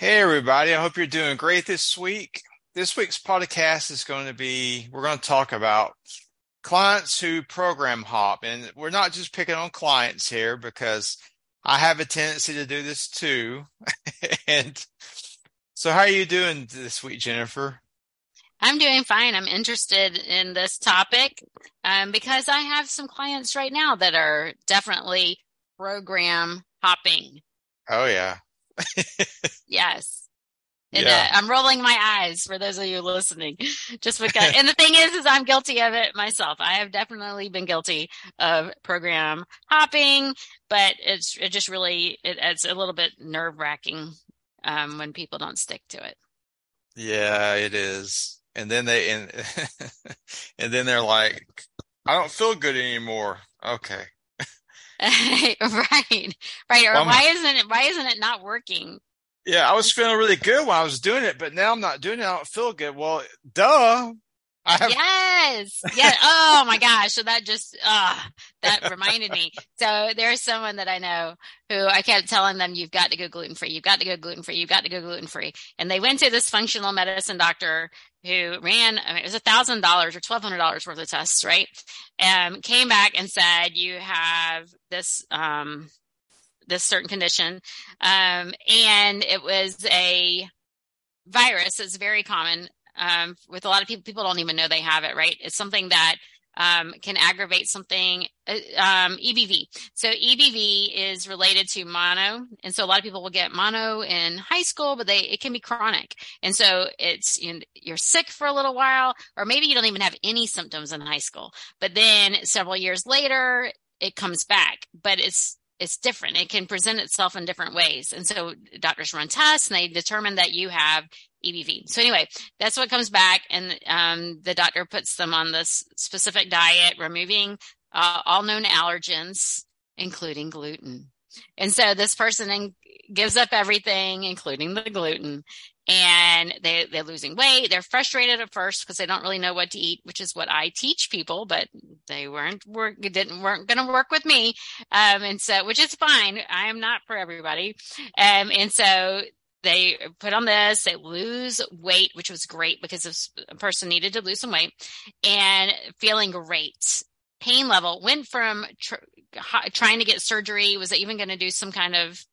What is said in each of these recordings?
Hey, everybody. I hope you're doing great this week. This week's podcast is going to be, we're going to talk about clients who program hop. And we're not just picking on clients here because I have a tendency to do this too. and so, how are you doing this week, Jennifer? I'm doing fine. I'm interested in this topic um, because I have some clients right now that are definitely program hopping. Oh, yeah. yes. And yeah. uh, I'm rolling my eyes for those of you listening, just because. and the thing is, is I'm guilty of it myself. I have definitely been guilty of program hopping, but it's it just really it, it's a little bit nerve wracking um, when people don't stick to it. Yeah, it is. And then they and and then they're like, I don't feel good anymore. Okay. right, right. Or well, why isn't it why isn't it not working? Yeah, I was feeling really good when I was doing it, but now I'm not doing it. I don't feel good. Well, duh. Have- yes. Yeah. Oh my gosh. So that just, uh, that reminded me. So there's someone that I know who I kept telling them, you've got to go gluten free. You've got to go gluten free. You've got to go gluten free. And they went to this functional medicine doctor who ran, I mean, it was a thousand dollars or twelve hundred dollars worth of tests, right? And came back and said, you have this, um, this certain condition. Um, and it was a virus. It's very common um, with a lot of people. People don't even know they have it, right? It's something that um, can aggravate something, uh, um, EBV. So EBV is related to mono. And so a lot of people will get mono in high school, but they, it can be chronic. And so it's, you know, you're sick for a little while, or maybe you don't even have any symptoms in high school, but then several years later, it comes back, but it's, it's different. It can present itself in different ways. And so doctors run tests and they determine that you have EBV. So anyway, that's what comes back, and um, the doctor puts them on this specific diet, removing uh, all known allergens, including gluten. And so this person in, gives up everything, including the gluten, and they they're losing weight. They're frustrated at first because they don't really know what to eat, which is what I teach people, but they weren't work didn't weren't going to work with me, um, and so which is fine. I am not for everybody, um, and so they put on this, they lose weight, which was great because a person needed to lose some weight and feeling great. Pain level went from tr- trying to get surgery, was even going to do some kind of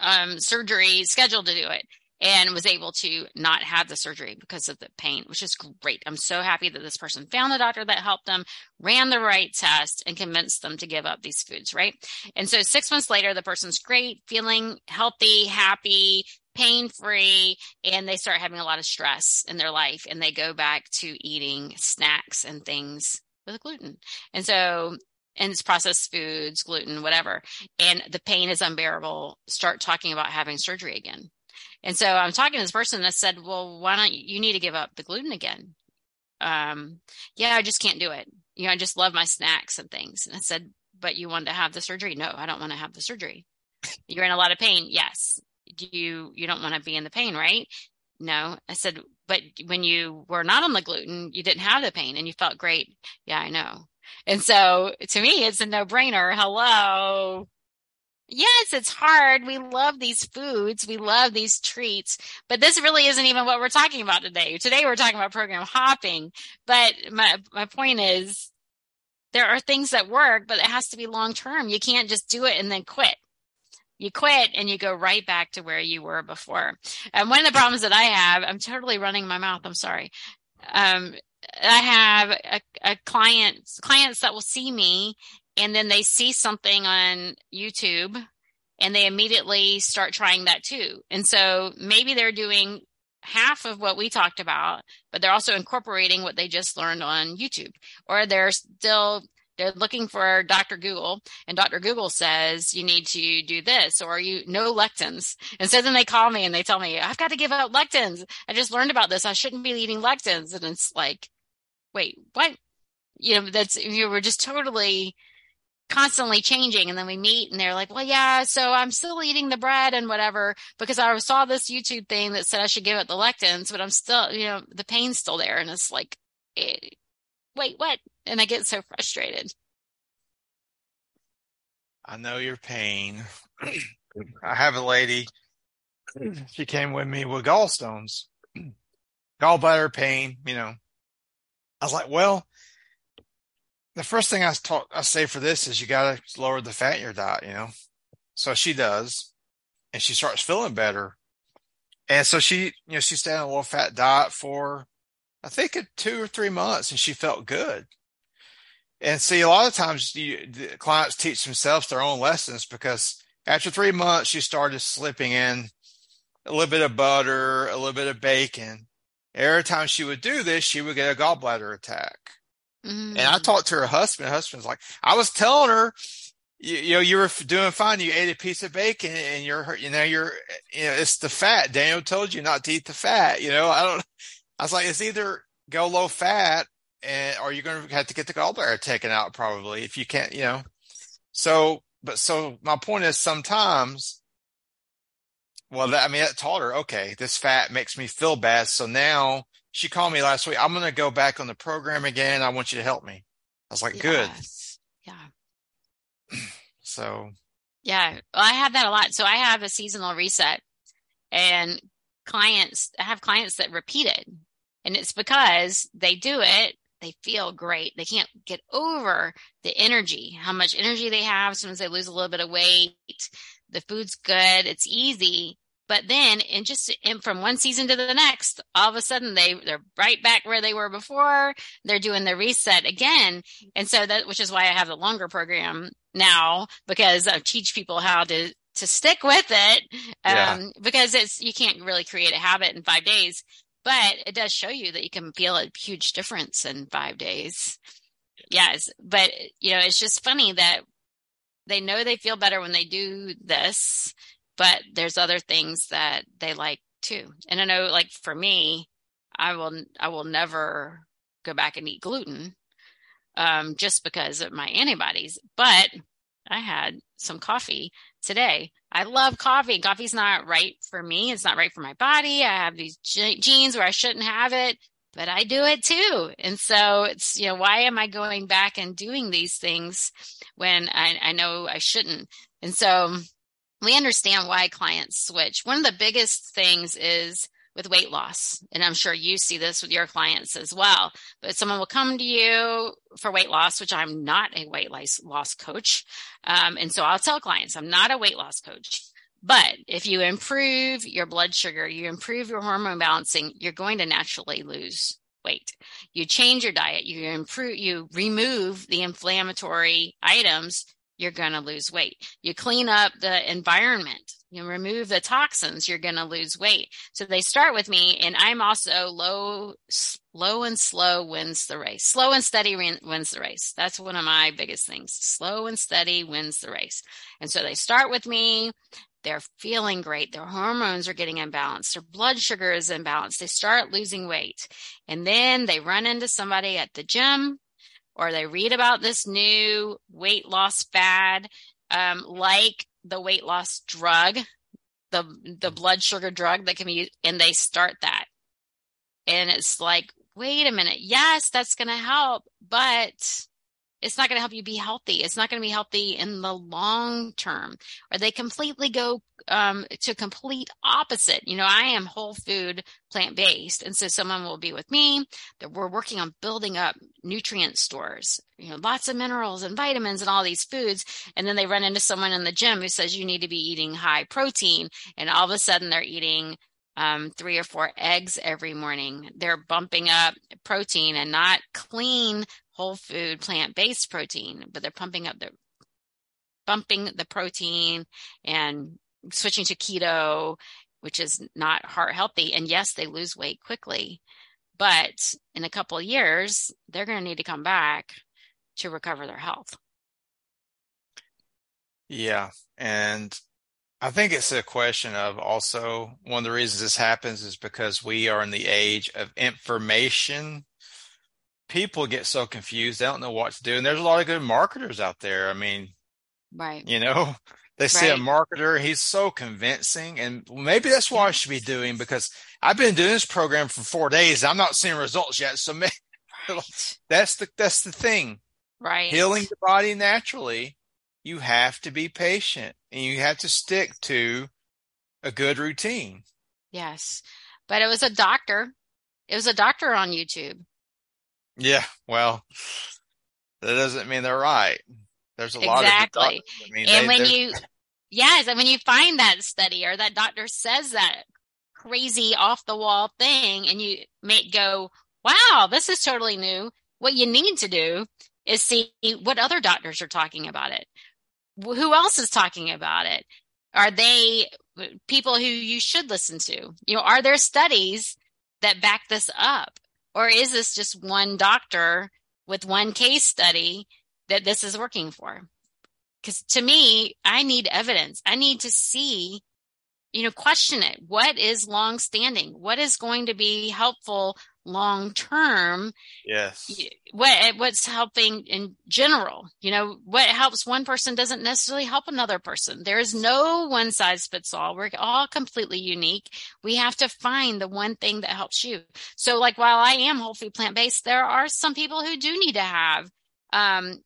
um, surgery scheduled to do it and was able to not have the surgery because of the pain, which is great. I'm so happy that this person found the doctor that helped them, ran the right test, and convinced them to give up these foods, right? And so six months later, the person's great, feeling healthy, happy, pain free, and they start having a lot of stress in their life and they go back to eating snacks and things with gluten. And so and it's processed foods, gluten, whatever. And the pain is unbearable. Start talking about having surgery again. And so I'm talking to this person that said, well, why don't you, you need to give up the gluten again? Um, yeah, I just can't do it. You know, I just love my snacks and things. And I said, but you want to have the surgery? No, I don't want to have the surgery. You're in a lot of pain. Yes. Do you, you don't want to be in the pain, right? No. I said, but when you were not on the gluten, you didn't have the pain and you felt great. Yeah, I know. And so to me, it's a no brainer. Hello. Yes, it's hard. We love these foods. We love these treats, but this really isn't even what we're talking about today. Today we're talking about program hopping, but my, my point is there are things that work, but it has to be long term. You can't just do it and then quit. You quit and you go right back to where you were before. And one of the problems that I have, I'm totally running my mouth. I'm sorry. Um, I have a, a client, clients that will see me and then they see something on YouTube and they immediately start trying that too. And so maybe they're doing half of what we talked about, but they're also incorporating what they just learned on YouTube, or they're still they're looking for Dr. Google and Dr. Google says you need to do this or you no lectins. And so then they call me and they tell me, I've got to give up lectins. I just learned about this. I shouldn't be eating lectins. And it's like, wait, what? You know, that's, you were just totally constantly changing. And then we meet and they're like, well, yeah, so I'm still eating the bread and whatever because I saw this YouTube thing that said I should give it the lectins, but I'm still, you know, the pain's still there. And it's like, eh, wait, what? And I get so frustrated. I know your pain. I have a lady she came with me with gallstones, gallbladder pain, you know. I was like, well, the first thing I taught, I say for this is you got to lower the fat in your diet, you know? So she does, and she starts feeling better. And so she, you know, she stayed on a low fat diet for, I think, two or three months, and she felt good. And see, a lot of times you, the clients teach themselves their own lessons because after three months, she started slipping in a little bit of butter, a little bit of bacon. Every time she would do this, she would get a gallbladder attack. Mm. And I talked to her husband. Her husband's like, I was telling her, you, you, know, you were doing fine. You ate a piece of bacon and you're, you know, you're, you know, it's the fat. Daniel told you not to eat the fat. You know, I don't, I was like, it's either go low fat and, or you're going to have to get the gallbladder taken out probably if you can't, you know. So, but so my point is sometimes, well, that, I mean, that taught her, okay, this fat makes me feel bad. So now she called me last week. I'm going to go back on the program again. I want you to help me. I was like, yes. good. Yeah. so. Yeah, well, I have that a lot. So I have a seasonal reset and clients, I have clients that repeat it and it's because they do it. They feel great. They can't get over the energy, how much energy they have. Sometimes they lose a little bit of weight. The food's good. It's easy but then, and just and from one season to the next, all of a sudden they they're right back where they were before. They're doing the reset again, and so that which is why I have the longer program now because I teach people how to to stick with it. Um, yeah. because it's you can't really create a habit in five days, but it does show you that you can feel a huge difference in five days. Yes, but you know it's just funny that they know they feel better when they do this but there's other things that they like too. And I know like for me, I will I will never go back and eat gluten um, just because of my antibodies. But I had some coffee today. I love coffee. Coffee's not right for me. It's not right for my body. I have these genes where I shouldn't have it, but I do it too. And so it's, you know, why am I going back and doing these things when I, I know I shouldn't? And so we understand why clients switch. One of the biggest things is with weight loss. And I'm sure you see this with your clients as well. But someone will come to you for weight loss, which I'm not a weight loss coach. Um, and so I'll tell clients I'm not a weight loss coach. But if you improve your blood sugar, you improve your hormone balancing, you're going to naturally lose weight. You change your diet, you improve, you remove the inflammatory items, you're going to lose weight. You clean up the environment, you remove the toxins, you're going to lose weight. So they start with me and I'm also low, slow and slow wins the race. Slow and steady wins the race. That's one of my biggest things. Slow and steady wins the race. And so they start with me. They're feeling great. Their hormones are getting imbalanced. Their blood sugar is imbalanced. They start losing weight. And then they run into somebody at the gym or they read about this new weight loss fad, um, like the weight loss drug, the the blood sugar drug that can be and they start that. And it's like, wait a minute, yes, that's gonna help, but it's not going to help you be healthy. It's not going to be healthy in the long term. Or they completely go um, to complete opposite. You know, I am whole food plant based, and so someone will be with me. That we're working on building up nutrient stores. You know, lots of minerals and vitamins and all these foods, and then they run into someone in the gym who says you need to be eating high protein, and all of a sudden they're eating um, three or four eggs every morning. They're bumping up protein and not clean whole food plant based protein, but they're pumping up the bumping the protein and switching to keto, which is not heart healthy. And yes, they lose weight quickly, but in a couple years, they're going to need to come back to recover their health. Yeah. And I think it's a question of also one of the reasons this happens is because we are in the age of information people get so confused. They don't know what to do. And there's a lot of good marketers out there. I mean, right. You know, they see right. a marketer, he's so convincing. And maybe that's what. I should be doing because I've been doing this program for four days. I'm not seeing results yet. So maybe, right. that's the, that's the thing. Right. Healing the body naturally. You have to be patient and you have to stick to a good routine. Yes. But it was a doctor. It was a doctor on YouTube. Yeah. Well, that doesn't mean they're right. There's a lot exactly. of exactly. And they, when you, yes, and when you find that study or that doctor says that crazy off the wall thing, and you may go, "Wow, this is totally new." What you need to do is see what other doctors are talking about it. Who else is talking about it? Are they people who you should listen to? You know, are there studies that back this up? Or is this just one doctor with one case study that this is working for? Because to me, I need evidence. I need to see, you know, question it. What is long standing? What is going to be helpful long term yes what what's helping in general you know what helps one person doesn't necessarily help another person. There is no one size fits all we're all completely unique. We have to find the one thing that helps you. So like while i am whole food plant based there are some people who do need to have um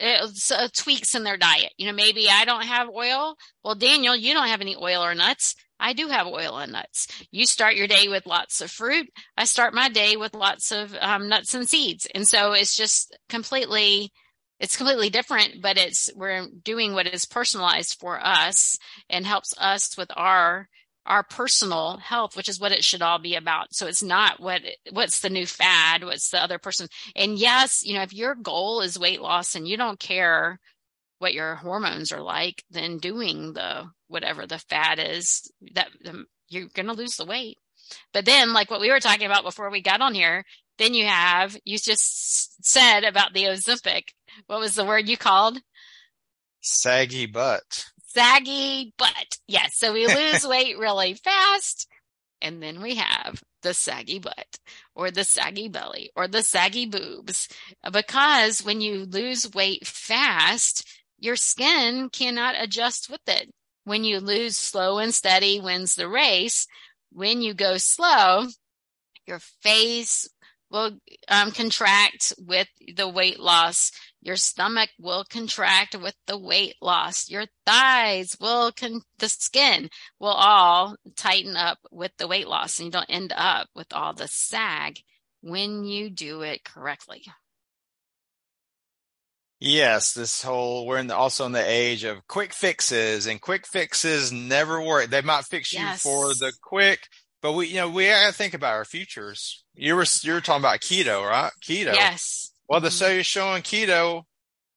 uh, tweaks in their diet you know maybe i don't have oil well daniel you don't have any oil or nuts I do have oil and nuts. You start your day with lots of fruit. I start my day with lots of um, nuts and seeds. And so it's just completely, it's completely different, but it's, we're doing what is personalized for us and helps us with our, our personal health, which is what it should all be about. So it's not what, what's the new fad? What's the other person? And yes, you know, if your goal is weight loss and you don't care what your hormones are like, then doing the whatever the fad is that you're going to lose the weight. But then, like what we were talking about before we got on here, then you have, you just said about the Ozempic. What was the word you called? Saggy butt. Saggy butt. Yes. So we lose weight really fast. And then we have the saggy butt or the saggy belly or the saggy boobs. Because when you lose weight fast, your skin cannot adjust with it. When you lose slow and steady wins the race. When you go slow, your face will um, contract with the weight loss. Your stomach will contract with the weight loss. Your thighs will, con- the skin will all tighten up with the weight loss and you don't end up with all the sag when you do it correctly. Yes, this whole we're in the, also in the age of quick fixes, and quick fixes never work. They might fix you yes. for the quick, but we, you know, we gotta think about our futures. You were you were talking about keto, right? Keto. Yes. Well, the mm-hmm. study is showing keto.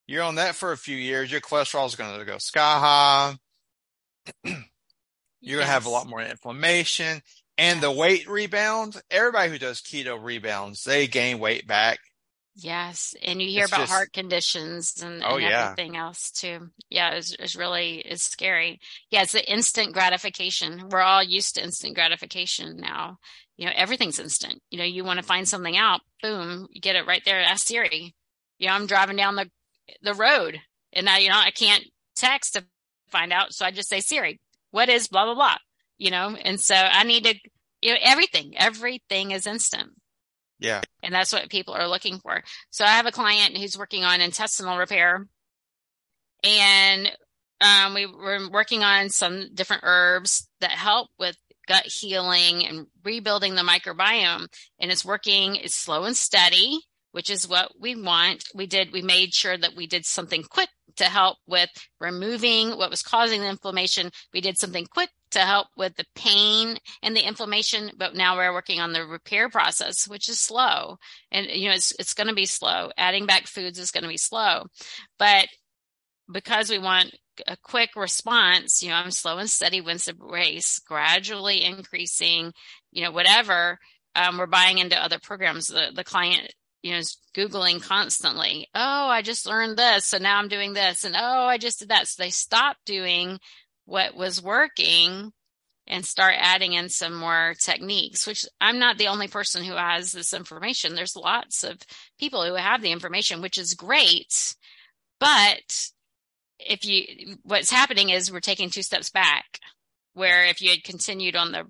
You're on that for a few years. Your cholesterol is going to go sky high. you're going to have a lot more inflammation and the weight rebound. Everybody who does keto rebounds, they gain weight back Yes, and you hear it's about just, heart conditions and, oh, and yeah. everything else too. Yeah, it's, it's really it's scary. Yeah, it's the instant gratification. We're all used to instant gratification now. You know, everything's instant. You know, you want to find something out, boom, you get it right there. Ask Siri. You know, I'm driving down the the road, and now you know I can't text to find out, so I just say Siri, what is blah blah blah. You know, and so I need to. You know, everything, everything is instant. Yeah. And that's what people are looking for. So I have a client who's working on intestinal repair and um, we were working on some different herbs that help with gut healing and rebuilding the microbiome. And it's working, it's slow and steady, which is what we want. We did, we made sure that we did something quick to help with removing what was causing the inflammation. We did something quick to help with the pain and the inflammation, but now we're working on the repair process, which is slow. And you know, it's it's going to be slow. Adding back foods is going to be slow. But because we want a quick response, you know, I'm slow and steady wins the race, gradually increasing, you know, whatever. Um, we're buying into other programs. The the client you know, is Googling constantly. Oh, I just learned this. So now I'm doing this. And oh, I just did that. So they stop doing what was working and start adding in some more techniques, which I'm not the only person who has this information. There's lots of people who have the information, which is great. But if you, what's happening is we're taking two steps back, where if you had continued on the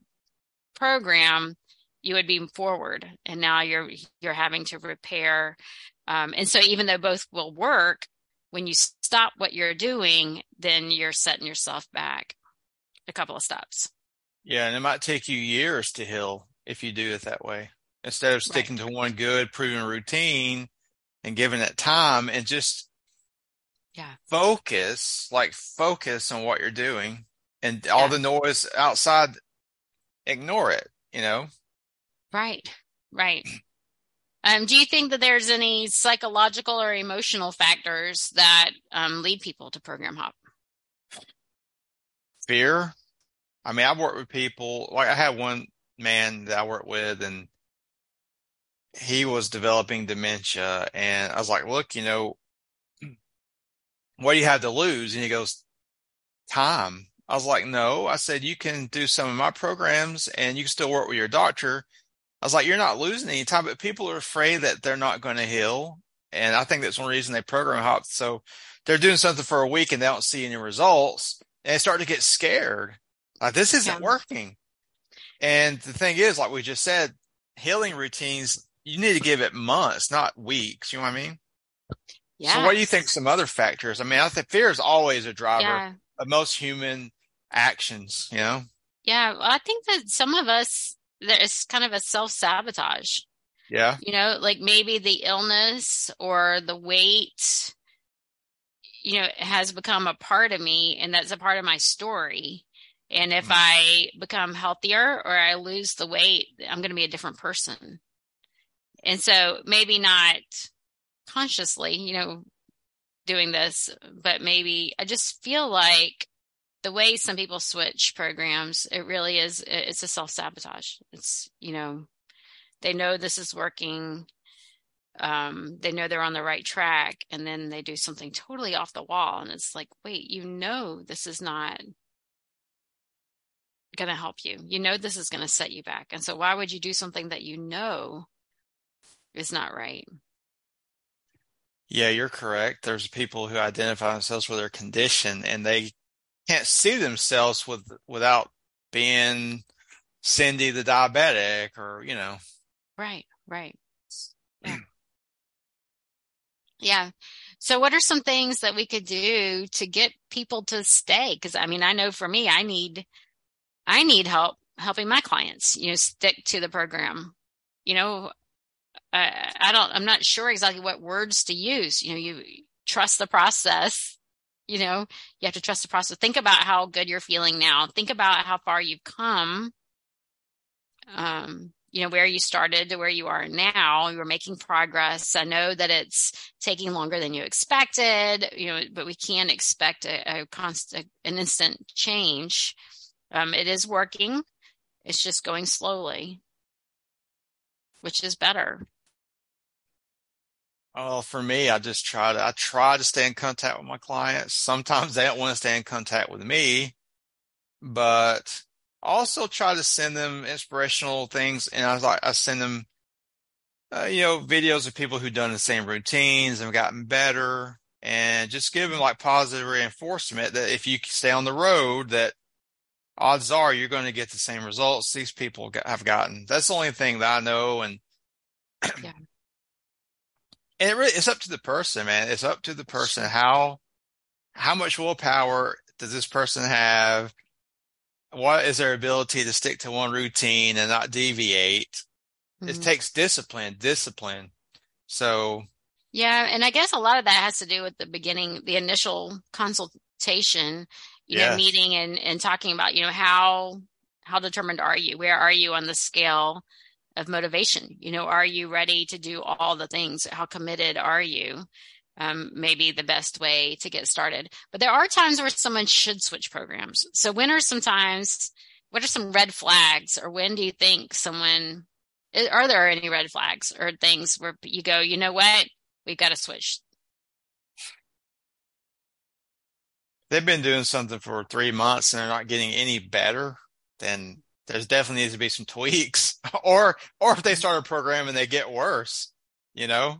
program, you would be forward and now you're you're having to repair um, and so even though both will work when you stop what you're doing then you're setting yourself back a couple of steps Yeah, and it might take you years to heal if you do it that way. Instead of sticking right. to one good proven routine and giving it time and just yeah focus, like focus on what you're doing and all yeah. the noise outside ignore it, you know? Right. Right. Um, do you think that there's any psychological or emotional factors that um, lead people to program hop? Fear. I mean, I've worked with people like I had one man that I worked with and he was developing dementia and I was like, look, you know, what do you have to lose? And he goes, time. I was like, no, I said, you can do some of my programs and you can still work with your doctor. I was like, you're not losing any time, but people are afraid that they're not going to heal. And I think that's one reason they program hop. So they're doing something for a week and they don't see any results and they start to get scared. Like this isn't yeah. working. And the thing is, like we just said, healing routines, you need to give it months, not weeks. You know what I mean? So what do you think some other factors? I mean, I think fear is always a driver yeah. of most human actions, you know? Yeah. Well, I think that some of us, there's kind of a self sabotage. Yeah. You know, like maybe the illness or the weight, you know, has become a part of me and that's a part of my story. And if mm-hmm. I become healthier or I lose the weight, I'm going to be a different person. And so maybe not consciously, you know, doing this, but maybe I just feel like the way some people switch programs, it really is, it's a self sabotage. It's, you know, they know this is working. Um, they know they're on the right track and then they do something totally off the wall. And it's like, wait, you know, this is not going to help you. You know, this is going to set you back. And so why would you do something that you know is not right? Yeah, you're correct. There's people who identify themselves with their condition and they can't see themselves with without being Cindy the diabetic or, you know. Right, right. Yeah. yeah. So what are some things that we could do to get people to stay? Cause I mean, I know for me, I need, I need help helping my clients, you know, stick to the program. You know, I, I don't, I'm not sure exactly what words to use. You know, you trust the process you know, you have to trust the process. Think about how good you're feeling now. Think about how far you've come. Um, you know, where you started to where you are now. You're making progress. I know that it's taking longer than you expected, you know, but we can't expect a, a constant, an instant change. Um, it is working. It's just going slowly, which is better. Oh, for me, I just try to I try to stay in contact with my clients. Sometimes they don't want to stay in contact with me, but also try to send them inspirational things. And I like I send them, uh, you know, videos of people who've done the same routines and gotten better, and just give them like positive reinforcement that if you stay on the road, that odds are you're going to get the same results these people have gotten. That's the only thing that I know, and yeah and it really it's up to the person, man. It's up to the person how how much willpower does this person have? What is their ability to stick to one routine and not deviate? Mm-hmm. It takes discipline, discipline. So yeah, and I guess a lot of that has to do with the beginning, the initial consultation, you yes. know, meeting and and talking about, you know, how how determined are you? Where are you on the scale? Of motivation. You know, are you ready to do all the things? How committed are you? Um, maybe the best way to get started. But there are times where someone should switch programs. So when are sometimes, what are some red flags or when do you think someone, are there any red flags or things where you go, you know what? We've got to switch. They've been doing something for three months and they're not getting any better, then there's definitely needs to be some tweaks or or if they start a program and they get worse you know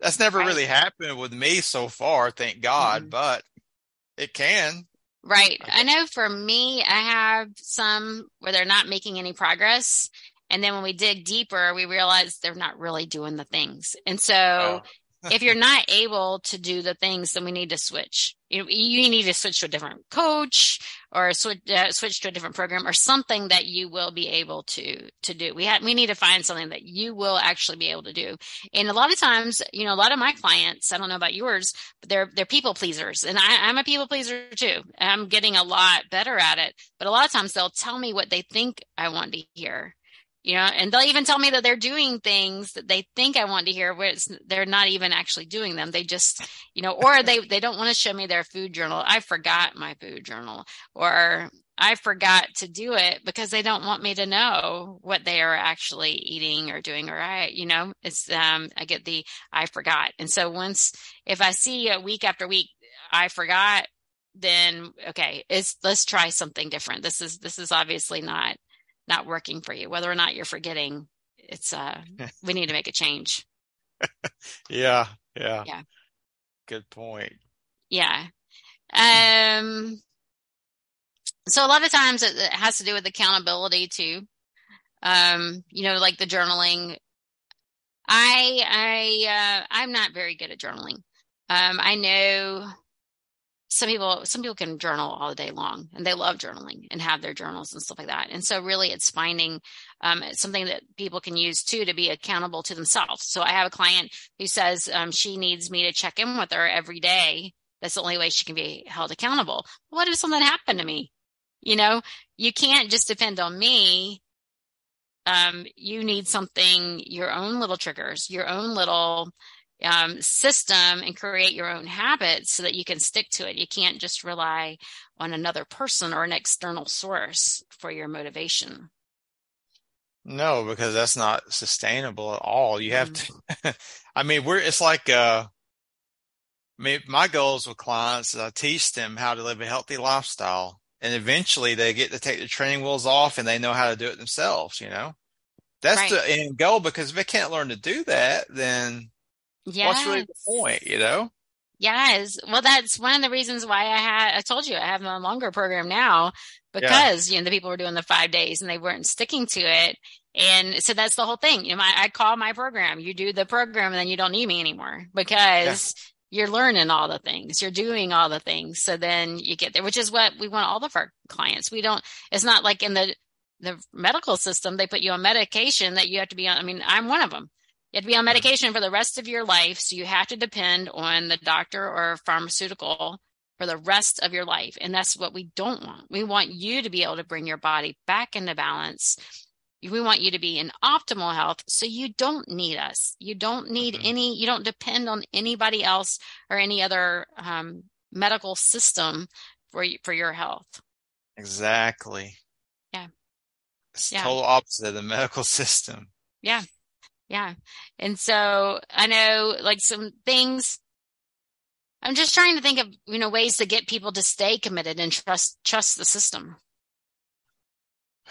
that's never right. really happened with me so far thank god mm-hmm. but it can right I, know for me i have some where they're not making any progress and then when we dig deeper we realize they're not really doing the things and so oh. If you're not able to do the things, then we need to switch. You, you need to switch to a different coach or switch, uh, switch to a different program or something that you will be able to, to do. We have, we need to find something that you will actually be able to do. And a lot of times, you know, a lot of my clients, I don't know about yours, but they're, they're people pleasers and I, I'm a people pleaser too. I'm getting a lot better at it, but a lot of times they'll tell me what they think I want to hear you know, and they'll even tell me that they're doing things that they think I want to hear, where they're not even actually doing them. They just, you know, or they they don't want to show me their food journal. I forgot my food journal, or I forgot to do it because they don't want me to know what they are actually eating or doing. Or I, you know, it's um, I get the I forgot, and so once if I see a week after week, I forgot, then okay, it's let's try something different. This is this is obviously not not working for you, whether or not you're forgetting. It's uh, we need to make a change. yeah, yeah, yeah. Good point. Yeah. Um. So a lot of times it, it has to do with accountability too. Um, you know, like the journaling. I I uh, I'm not very good at journaling. Um, I know some people some people can journal all day long and they love journaling and have their journals and stuff like that. And so really it's finding um, something that people can use too to be accountable to themselves. So i have a client who says um, she needs me to check in with her every day. That's the only way she can be held accountable. What if something happened to me? You know you can't just depend on me. Um, you need something your own little triggers your own little um, system and create your own habits so that you can stick to it. You can't just rely on another person or an external source for your motivation. No, because that's not sustainable at all. You have mm-hmm. to, I mean, we're, it's like, uh, I mean, my goals with clients is I teach them how to live a healthy lifestyle and eventually they get to take the training wheels off and they know how to do it themselves, you know? That's right. the end goal because if they can't learn to do that, then yeah. What's really the point, you know? Yes. Well, that's one of the reasons why I had, I told you I have a longer program now because, yeah. you know, the people were doing the five days and they weren't sticking to it. And so that's the whole thing. You know, my, I call my program, you do the program and then you don't need me anymore because yeah. you're learning all the things, you're doing all the things. So then you get there, which is what we want all of our clients. We don't, it's not like in the, the medical system, they put you on medication that you have to be on. I mean, I'm one of them. You have to be on medication for the rest of your life. So you have to depend on the doctor or pharmaceutical for the rest of your life. And that's what we don't want. We want you to be able to bring your body back into balance. We want you to be in optimal health. So you don't need us. You don't need mm-hmm. any, you don't depend on anybody else or any other um, medical system for, for your health. Exactly. Yeah. It's yeah. total opposite of the medical system. Yeah. Yeah. And so I know like some things I'm just trying to think of, you know, ways to get people to stay committed and trust trust the system.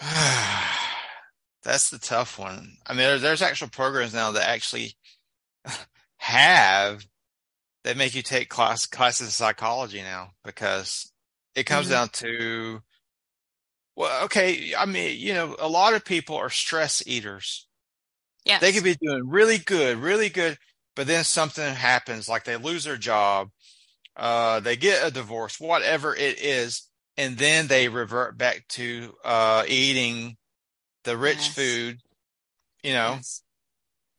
That's the tough one. I mean, there's, there's actual programs now that actually have they make you take class classes of psychology now because it comes mm-hmm. down to well, okay. I mean, you know, a lot of people are stress eaters. Yes. They could be doing really good, really good, but then something happens, like they lose their job, uh, they get a divorce, whatever it is, and then they revert back to uh, eating the rich yes. food. You know, yes.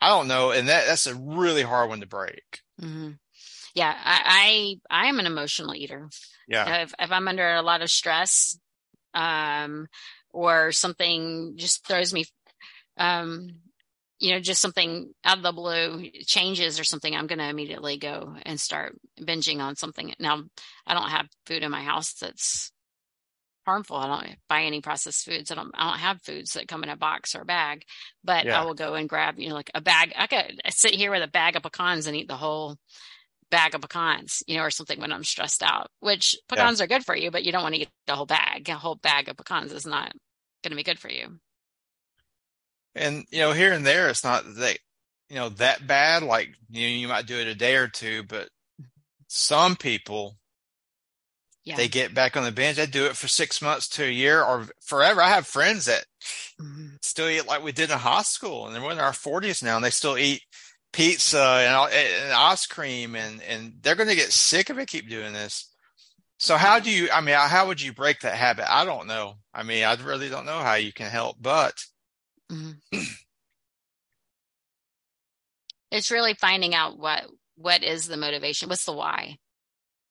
I don't know, and that that's a really hard one to break. Mm-hmm. Yeah, I, I I am an emotional eater. Yeah, if, if I'm under a lot of stress, um, or something just throws me um you know, just something out of the blue changes or something, I'm going to immediately go and start binging on something. Now, I don't have food in my house that's harmful. I don't buy any processed foods. I don't, I don't have foods that come in a box or a bag, but yeah. I will go and grab, you know, like a bag. I could sit here with a bag of pecans and eat the whole bag of pecans, you know, or something when I'm stressed out, which pecans yeah. are good for you, but you don't want to eat the whole bag. A whole bag of pecans is not going to be good for you. And you know, here and there, it's not that you know that bad. Like you know, you might do it a day or two, but some people yeah. they get back on the bench. They do it for six months to a year or forever. I have friends that mm-hmm. still eat like we did in high school, and they're in our forties now, and they still eat pizza and, and ice cream and, and they're going to get sick if they keep doing this. So how do you, I mean, how would you break that habit? I don't know. I mean, I really don't know how you can help, but mm-hmm. it's really finding out what, what is the motivation? What's the why?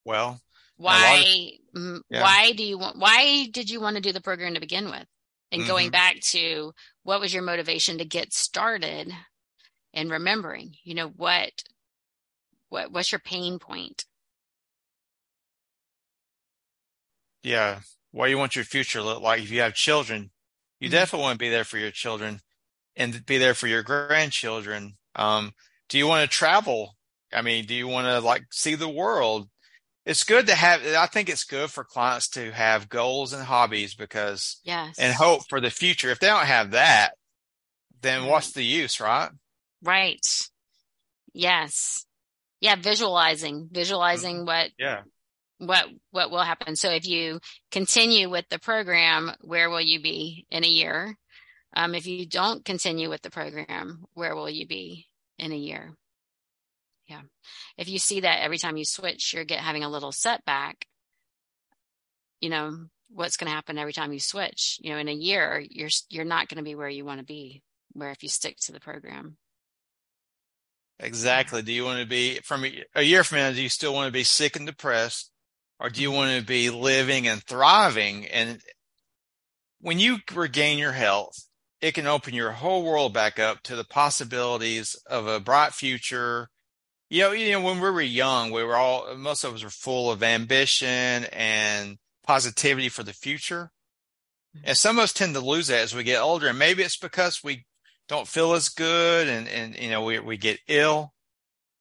Well, why, of, yeah. why do you want, why did you want to do the program to begin with? And mm-hmm. going back to what was your motivation to get started and remembering, you know, what, what, what's your pain point? Yeah. What you want your future to look like. If you have children, you mm-hmm. definitely want to be there for your children and be there for your grandchildren. Um, do you want to travel? I mean, do you want to like see the world? It's good to have, I think it's good for clients to have goals and hobbies because, yes. and hope for the future. If they don't have that, then what's the use, right? Right. Yes. Yeah. Visualizing, visualizing mm-hmm. what, yeah, what, what will happen. So if you continue with the program, where will you be in a year? Um, if you don't continue with the program, where will you be in a year? Yeah. If you see that every time you switch, you're get having a little setback, you know, what's going to happen every time you switch, you know, in a year, you're, you're not going to be where you want to be, where if you stick to the program. Exactly. Do you want to be from a year from now? Do you still want to be sick and depressed, or do you want to be living and thriving? And when you regain your health, it can open your whole world back up to the possibilities of a bright future. You know, you know, when we were young, we were all most of us were full of ambition and positivity for the future. Mm-hmm. And some of us tend to lose that as we get older. And maybe it's because we don't feel as good and, and, you know, we, we get ill.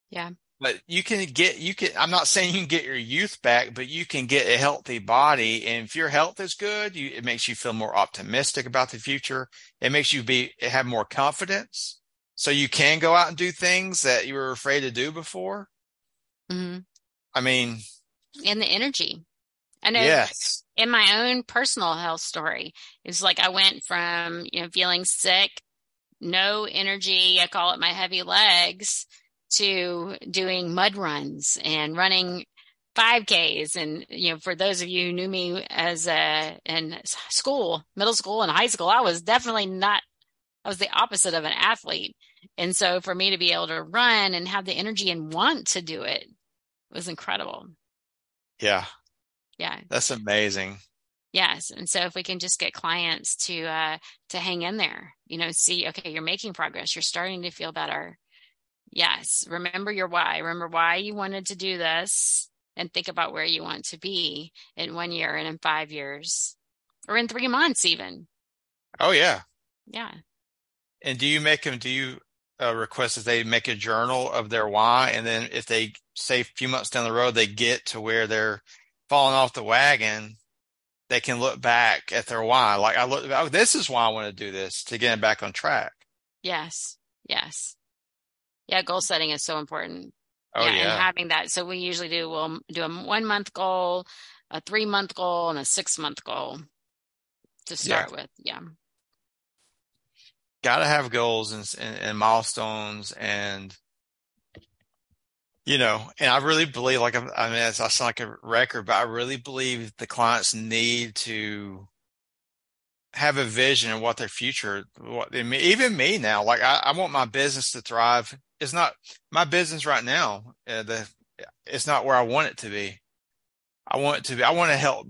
Yeah. But you can get, you can, I'm not saying you can get your youth back, but you can get a healthy body. And if your health is good, you, it makes you feel more optimistic about the future. It makes you be, have more confidence. So you can go out and do things that you were afraid to do before. Mm-hmm. I mean, and the energy. I know yes. in my own personal health story, it's like I went from, you know, feeling sick no energy. I call it my heavy legs to doing mud runs and running 5Ks. And, you know, for those of you who knew me as a, in school, middle school and high school, I was definitely not, I was the opposite of an athlete. And so for me to be able to run and have the energy and want to do it was incredible. Yeah. Yeah. That's amazing. Yes. And so if we can just get clients to, uh, to hang in there, you know, see, okay, you're making progress. You're starting to feel better. Yes. Remember your why. Remember why you wanted to do this and think about where you want to be in one year and in five years or in three months, even. Oh, yeah. Yeah. And do you make them, do you uh, request that they make a journal of their why? And then if they say a few months down the road, they get to where they're falling off the wagon, they can look back at their why. Like I look, oh, this is why I want to do this to get back on track. Yes. Yes. Yeah. Goal setting is so important. Oh, yeah, yeah. And having that. So we usually do, we'll do a one month goal, a three month goal and a six month goal to start yeah. with. Yeah. Got to have goals and, and, and milestones and you know, and I really believe, like, I mean, I sound like a record, but I really believe the clients need to have a vision of what their future, what even me now, like, I, I want my business to thrive. It's not my business right now. Uh, the, it's not where I want it to be. I want it to be, I want to help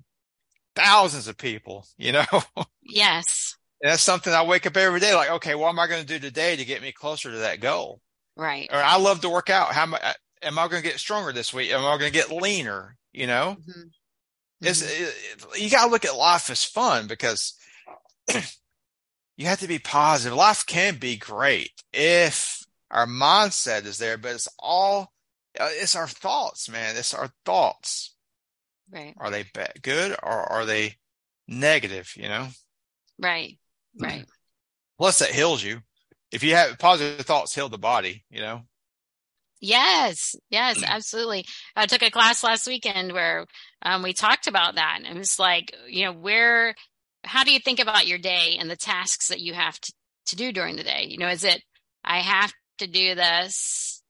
thousands of people, you know? Yes. And that's something I wake up every day, like, okay, what am I going to do today to get me closer to that goal? Right. Or I love to work out. How am I, am I going to get stronger this week? Am I going to get leaner? You know, mm-hmm. Mm-hmm. It, you got to look at life as fun because you have to be positive. Life can be great if our mindset is there, but it's all, uh, it's our thoughts, man. It's our thoughts. Right. Are they good or are they negative? You know? Right. Right. Plus that heals you. If you have positive thoughts, heal the body, you know? Yes, yes, absolutely. I took a class last weekend where um, we talked about that. And it was like, you know, where, how do you think about your day and the tasks that you have to, to do during the day? You know, is it, I have to do this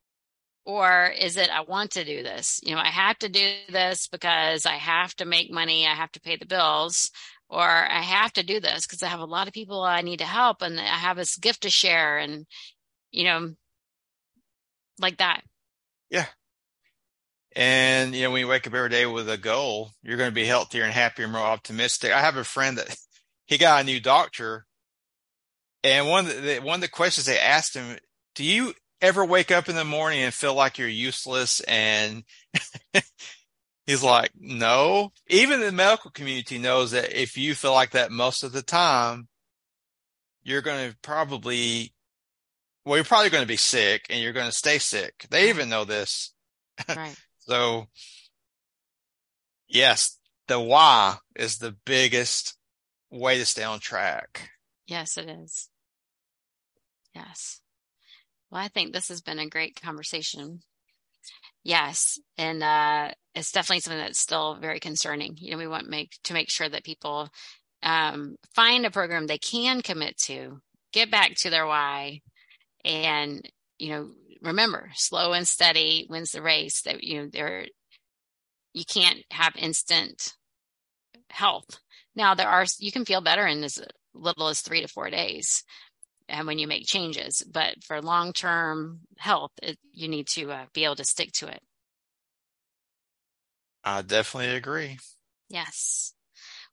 or is it I want to do this? You know, I have to do this because I have to make money, I have to pay the bills, or I have to do this because I have a lot of people I need to help and I have this gift to share and you know like that. Yeah. And you know, when you wake up every day with a goal, you're going to be healthier and happier, more optimistic. I have a friend that he got a new doctor, and one of the one of the questions they asked him, "Do you ever wake up in the morning and feel like you're useless?" And he's like, "No." Even the medical community knows that if you feel like that most of the time, you're going to probably, well, you're probably going to be sick, and you're going to stay sick. They even know this. Right. So, yes, the why is the biggest way to stay on track. Yes, it is. Yes. Well, I think this has been a great conversation. Yes. And uh, it's definitely something that's still very concerning. You know, we want make to make sure that people um, find a program they can commit to, get back to their why, and you know, remember, slow and steady wins the race. That you know, there you can't have instant health. Now there are you can feel better in as little as three to four days, and when you make changes. But for long term health, it, you need to uh, be able to stick to it. I definitely agree. Yes.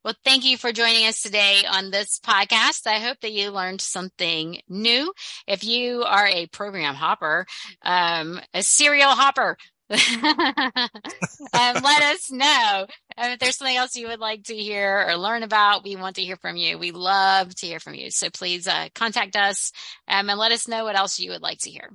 Well, thank you for joining us today on this podcast. I hope that you learned something new. If you are a program hopper, um, a serial hopper, um, let us know if there's something else you would like to hear or learn about. We want to hear from you. We love to hear from you. So please uh, contact us um, and let us know what else you would like to hear.